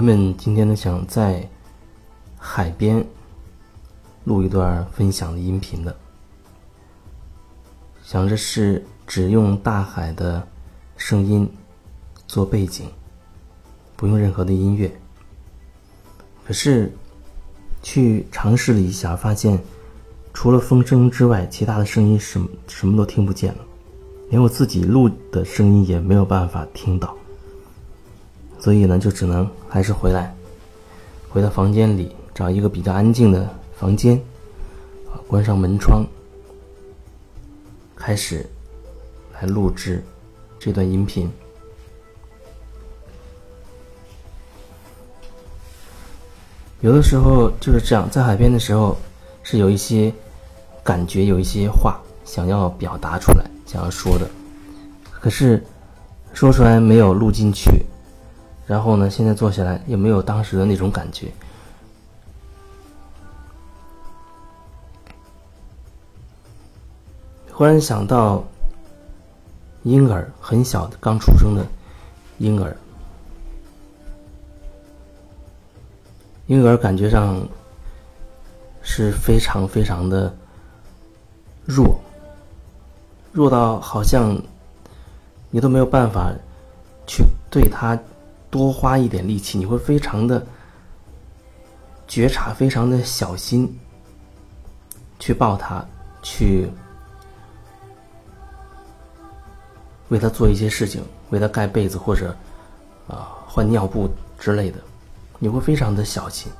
原本今天呢想在海边录一段分享的音频的，想着是只用大海的声音做背景，不用任何的音乐。可是去尝试了一下，发现除了风声之外，其他的声音什么什么都听不见了，连我自己录的声音也没有办法听到。所以呢，就只能还是回来，回到房间里，找一个比较安静的房间，啊，关上门窗，开始来录制这段音频。有的时候就是这样，在海边的时候，是有一些感觉，有一些话想要表达出来，想要说的，可是说出来没有录进去。然后呢？现在坐下来也没有当时的那种感觉。忽然想到，婴儿很小的刚出生的婴儿，婴儿感觉上是非常非常的弱，弱到好像你都没有办法去对他。多花一点力气，你会非常的觉察，非常的小心去抱他，去为他做一些事情，为他盖被子或者啊换尿布之类的，你会非常的小心，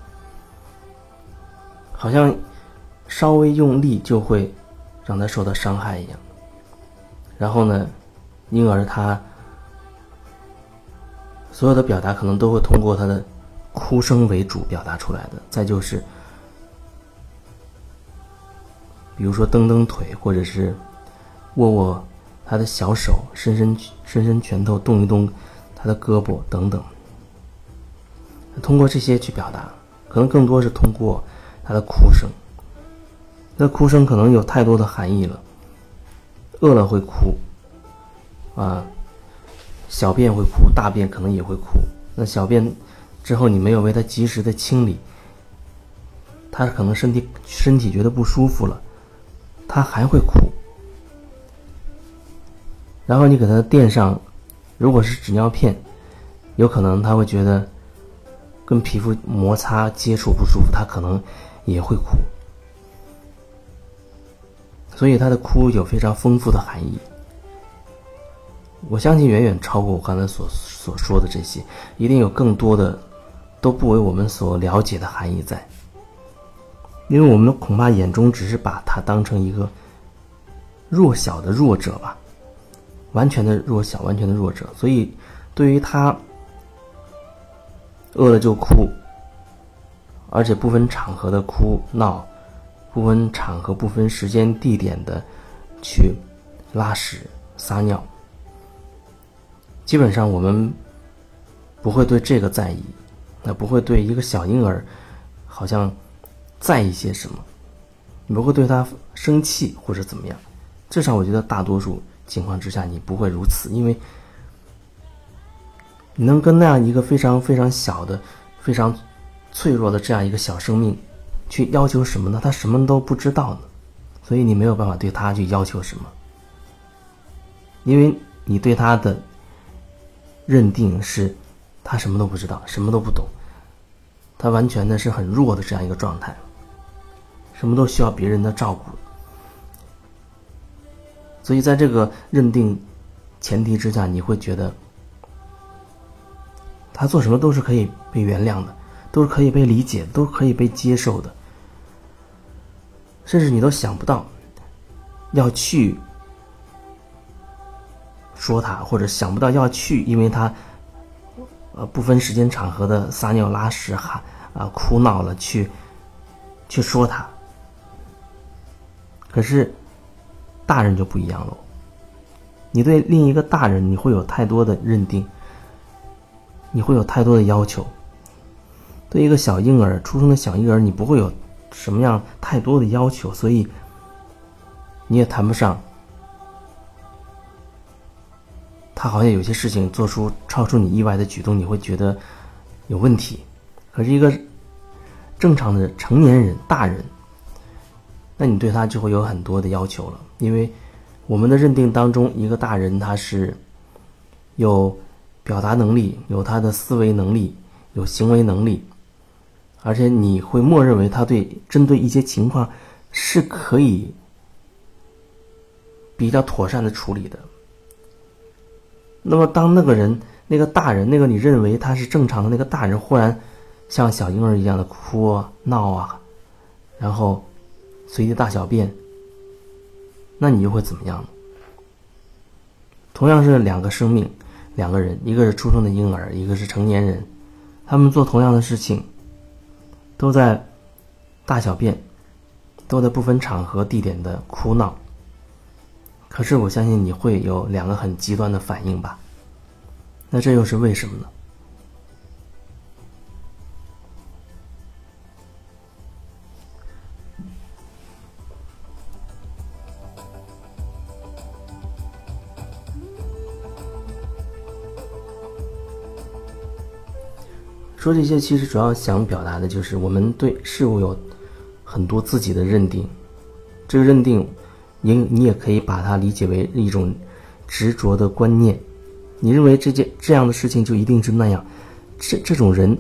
好像稍微用力就会让他受到伤害一样。然后呢，婴儿他。所有的表达可能都会通过他的哭声为主表达出来的。再就是，比如说蹬蹬腿，或者是握握他的小手，伸伸伸伸拳头，动一动他的胳膊等等。通过这些去表达，可能更多是通过他的哭声。那哭声可能有太多的含义了。饿了会哭，啊。小便会哭，大便可能也会哭。那小便之后，你没有为他及时的清理，他可能身体身体觉得不舒服了，他还会哭。然后你给他垫上，如果是纸尿片，有可能他会觉得跟皮肤摩擦接触不舒服，他可能也会哭。所以他的哭有非常丰富的含义。我相信远远超过我刚才所所说的这些，一定有更多的都不为我们所了解的含义在。因为我们恐怕眼中只是把他当成一个弱小的弱者吧，完全的弱小，完全的弱者。所以对于他饿了就哭，而且不分场合的哭闹，不分场合、不分时间地点的去拉屎撒尿。基本上我们不会对这个在意，那不会对一个小婴儿好像在意些什么，你不会对他生气或者怎么样。至少我觉得大多数情况之下你不会如此，因为你能跟那样一个非常非常小的、非常脆弱的这样一个小生命去要求什么呢？他什么都不知道呢，所以你没有办法对他去要求什么，因为你对他的。认定是，他什么都不知道，什么都不懂，他完全的是很弱的这样一个状态，什么都需要别人的照顾。所以在这个认定前提之下，你会觉得他做什么都是可以被原谅的，都是可以被理解，都可以被接受的，甚至你都想不到要去。说他，或者想不到要去，因为他，呃，不分时间场合的撒尿拉屎哈啊哭闹了，去，去说他。可是，大人就不一样喽。你对另一个大人，你会有太多的认定，你会有太多的要求。对一个小婴儿出生的小婴儿，你不会有什么样太多的要求，所以你也谈不上。他好像有些事情做出超出你意外的举动，你会觉得有问题。可是一个正常的成年人、大人，那你对他就会有很多的要求了，因为我们的认定当中，一个大人他是有表达能力、有他的思维能力、有行为能力，而且你会默认为他对针对一些情况是可以比较妥善的处理的。那么，当那个人、那个大人、那个你认为他是正常的那个大人，忽然像小婴儿一样的哭啊、闹啊，然后随地大小便，那你又会怎么样呢？同样是两个生命，两个人，一个是出生的婴儿，一个是成年人，他们做同样的事情，都在大小便，都在不分场合、地点的哭闹。可是我相信你会有两个很极端的反应吧？那这又是为什么呢？说这些其实主要想表达的就是我们对事物有很多自己的认定，这个认定。你你也可以把它理解为一种执着的观念，你认为这件这样的事情就一定是那样，这这种人，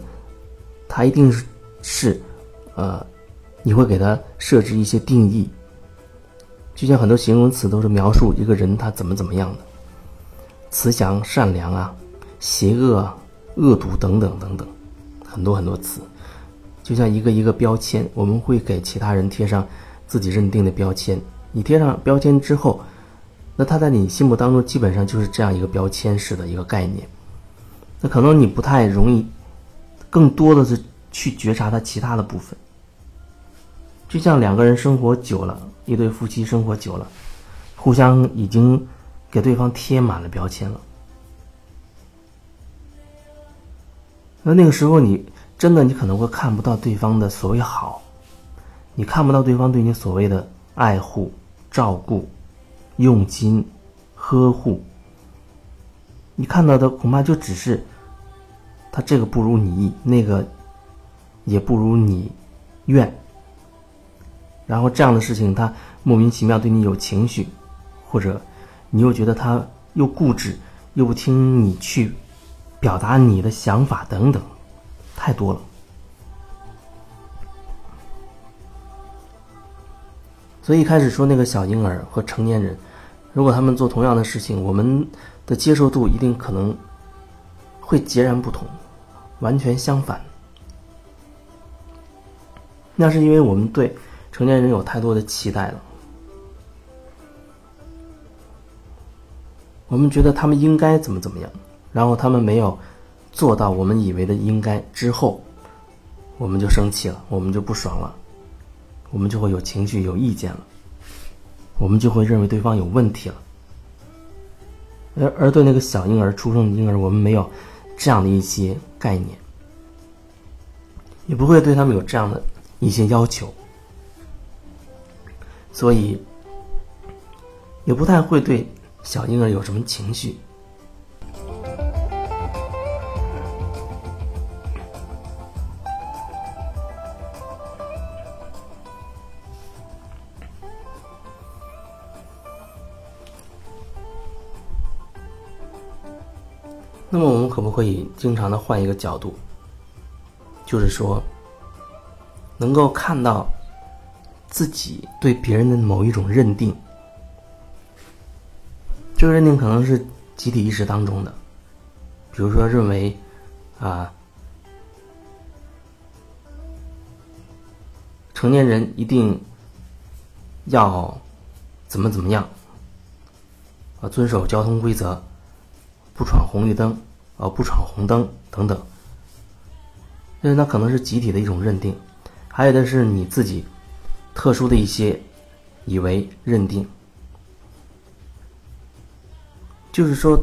他一定是是，呃，你会给他设置一些定义，就像很多形容词都是描述一个人他怎么怎么样的，慈祥、善良啊，邪恶、恶毒等等等等，很多很多词，就像一个一个标签，我们会给其他人贴上自己认定的标签。你贴上标签之后，那他在你心目当中基本上就是这样一个标签式的一个概念。那可能你不太容易，更多的是去觉察他其他的部分。就像两个人生活久了，一对夫妻生活久了，互相已经给对方贴满了标签了。那那个时候，你真的你可能会看不到对方的所谓好，你看不到对方对你所谓的爱护。照顾、用心、呵护，你看到的恐怕就只是他这个不如你意，那个也不如你愿。然后这样的事情，他莫名其妙对你有情绪，或者你又觉得他又固执，又不听你去表达你的想法等等，太多了。所以一开始说那个小婴儿和成年人，如果他们做同样的事情，我们的接受度一定可能会截然不同，完全相反。那是因为我们对成年人有太多的期待了，我们觉得他们应该怎么怎么样，然后他们没有做到我们以为的应该之后，我们就生气了，我们就不爽了。我们就会有情绪、有意见了，我们就会认为对方有问题了。而而对那个小婴儿、出生的婴儿，我们没有这样的一些概念，也不会对他们有这样的一些要求，所以也不太会对小婴儿有什么情绪。可不可以经常的换一个角度，就是说，能够看到自己对别人的某一种认定，这个认定可能是集体意识当中的，比如说认为啊，成年人一定要怎么怎么样，啊，遵守交通规则。不闯红绿灯，呃，不闯红灯等等，那那可能是集体的一种认定，还有的是你自己特殊的一些以为认定，就是说，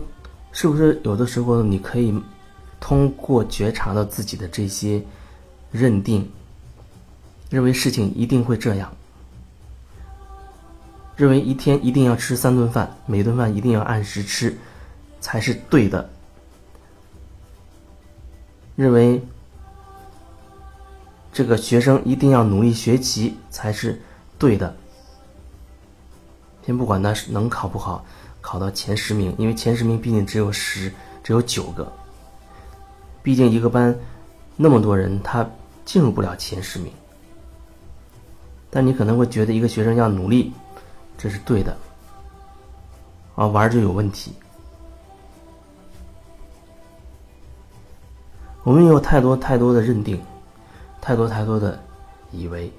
是不是有的时候你可以通过觉察到自己的这些认定，认为事情一定会这样，认为一天一定要吃三顿饭，每顿饭一定要按时吃。才是对的。认为这个学生一定要努力学习才是对的。先不管他是能考不好，考到前十名，因为前十名毕竟只有十，只有九个。毕竟一个班那么多人，他进入不了前十名。但你可能会觉得一个学生要努力，这是对的。啊，玩就有问题。我们有太多太多的认定，太多太多的以为，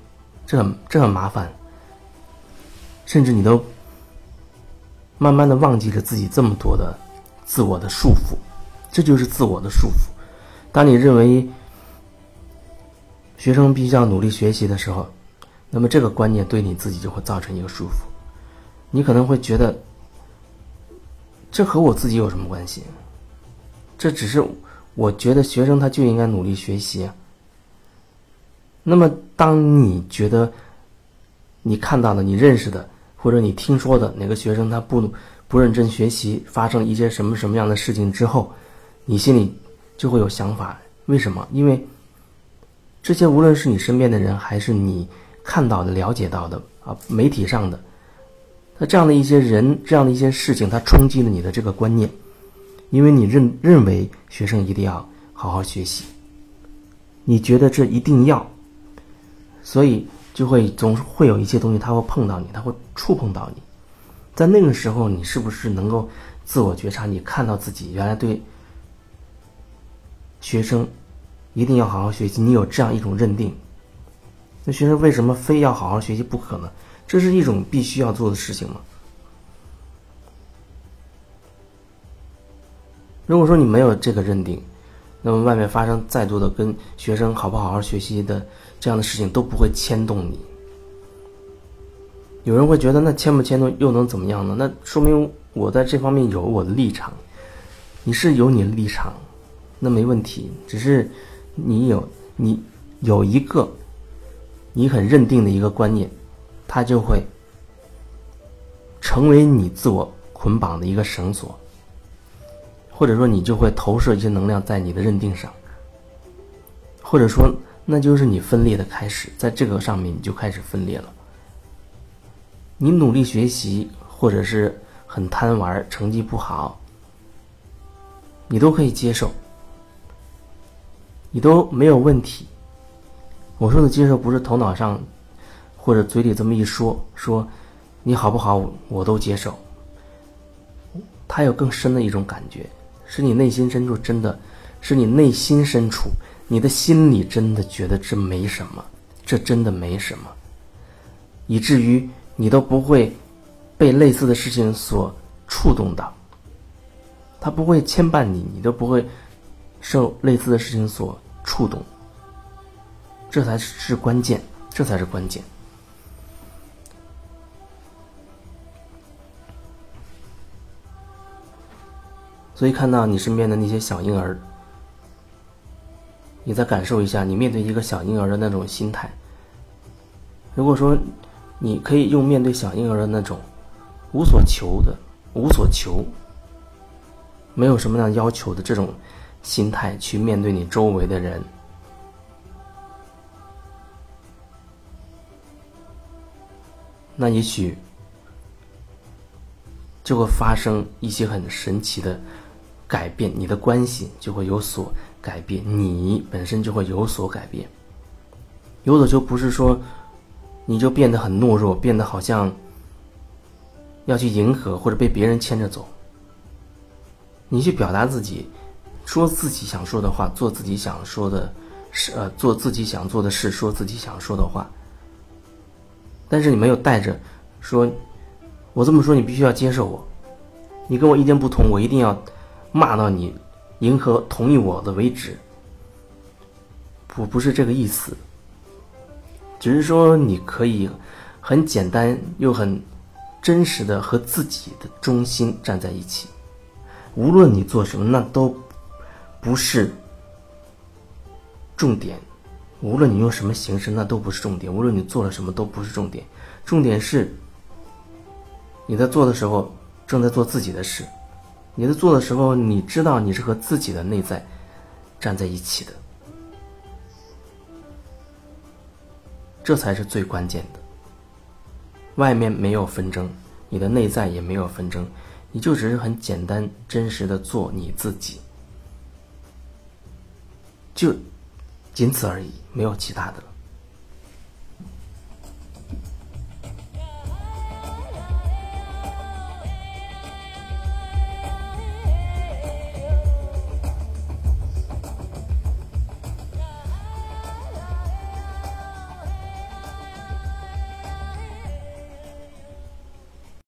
这很这很麻烦。甚至你都慢慢的忘记了自己这么多的自我的束缚，这就是自我的束缚。当你认为学生必须要努力学习的时候，那么这个观念对你自己就会造成一个束缚。你可能会觉得，这和我自己有什么关系？这只是。我觉得学生他就应该努力学习。那么，当你觉得你看到的、你认识的，或者你听说的哪个学生他不不认真学习，发生一些什么什么样的事情之后，你心里就会有想法。为什么？因为这些无论是你身边的人，还是你看到的、了解到的啊，媒体上的，那这样的一些人、这样的一些事情，它冲击了你的这个观念。因为你认认为学生一定要好好学习，你觉得这一定要，所以就会总是会有一些东西，他会碰到你，他会触碰到你，在那个时候，你是不是能够自我觉察？你看到自己原来对学生一定要好好学习，你有这样一种认定，那学生为什么非要好好学习不可呢？这是一种必须要做的事情吗？如果说你没有这个认定，那么外面发生再多的跟学生好不好好学习的这样的事情都不会牵动你。有人会觉得，那牵不牵动又能怎么样呢？那说明我在这方面有我的立场，你是有你的立场，那没问题。只是你有你有一个你很认定的一个观念，它就会成为你自我捆绑的一个绳索。或者说，你就会投射一些能量在你的认定上，或者说，那就是你分裂的开始，在这个上面你就开始分裂了。你努力学习，或者是很贪玩，成绩不好，你都可以接受，你都没有问题。我说的接受，不是头脑上或者嘴里这么一说，说你好不好，我都接受。他有更深的一种感觉。是你内心深处真的，是你内心深处，你的心里真的觉得这没什么，这真的没什么，以至于你都不会被类似的事情所触动到，他不会牵绊你，你都不会受类似的事情所触动，这才是关键，这才是关键。所以，看到你身边的那些小婴儿，你再感受一下，你面对一个小婴儿的那种心态。如果说你可以用面对小婴儿的那种无所求的、无所求、没有什么样要求的这种心态去面对你周围的人，那也许就会发生一些很神奇的。改变你的关系就会有所改变，你本身就会有所改变。有所就不是说，你就变得很懦弱，变得好像要去迎合或者被别人牵着走。你去表达自己，说自己想说的话，做自己想说的事，呃，做自己想做的事，说自己想说的话。但是你没有带着说，我这么说你必须要接受我，你跟我意见不同，我一定要。骂到你迎合同意我的为止，不不是这个意思，只是说你可以很简单又很真实的和自己的中心站在一起，无论你做什么，那都不是重点；无论你用什么形式，那都不是重点；无论你做了什么，都不是重点。重点是你在做的时候正在做自己的事。你在做的时候，你知道你是和自己的内在站在一起的。这才是最关键的。外面没有纷争，你的内在也没有纷争，你就只是很简单、真实的做你自己，就仅此而已，没有其他的。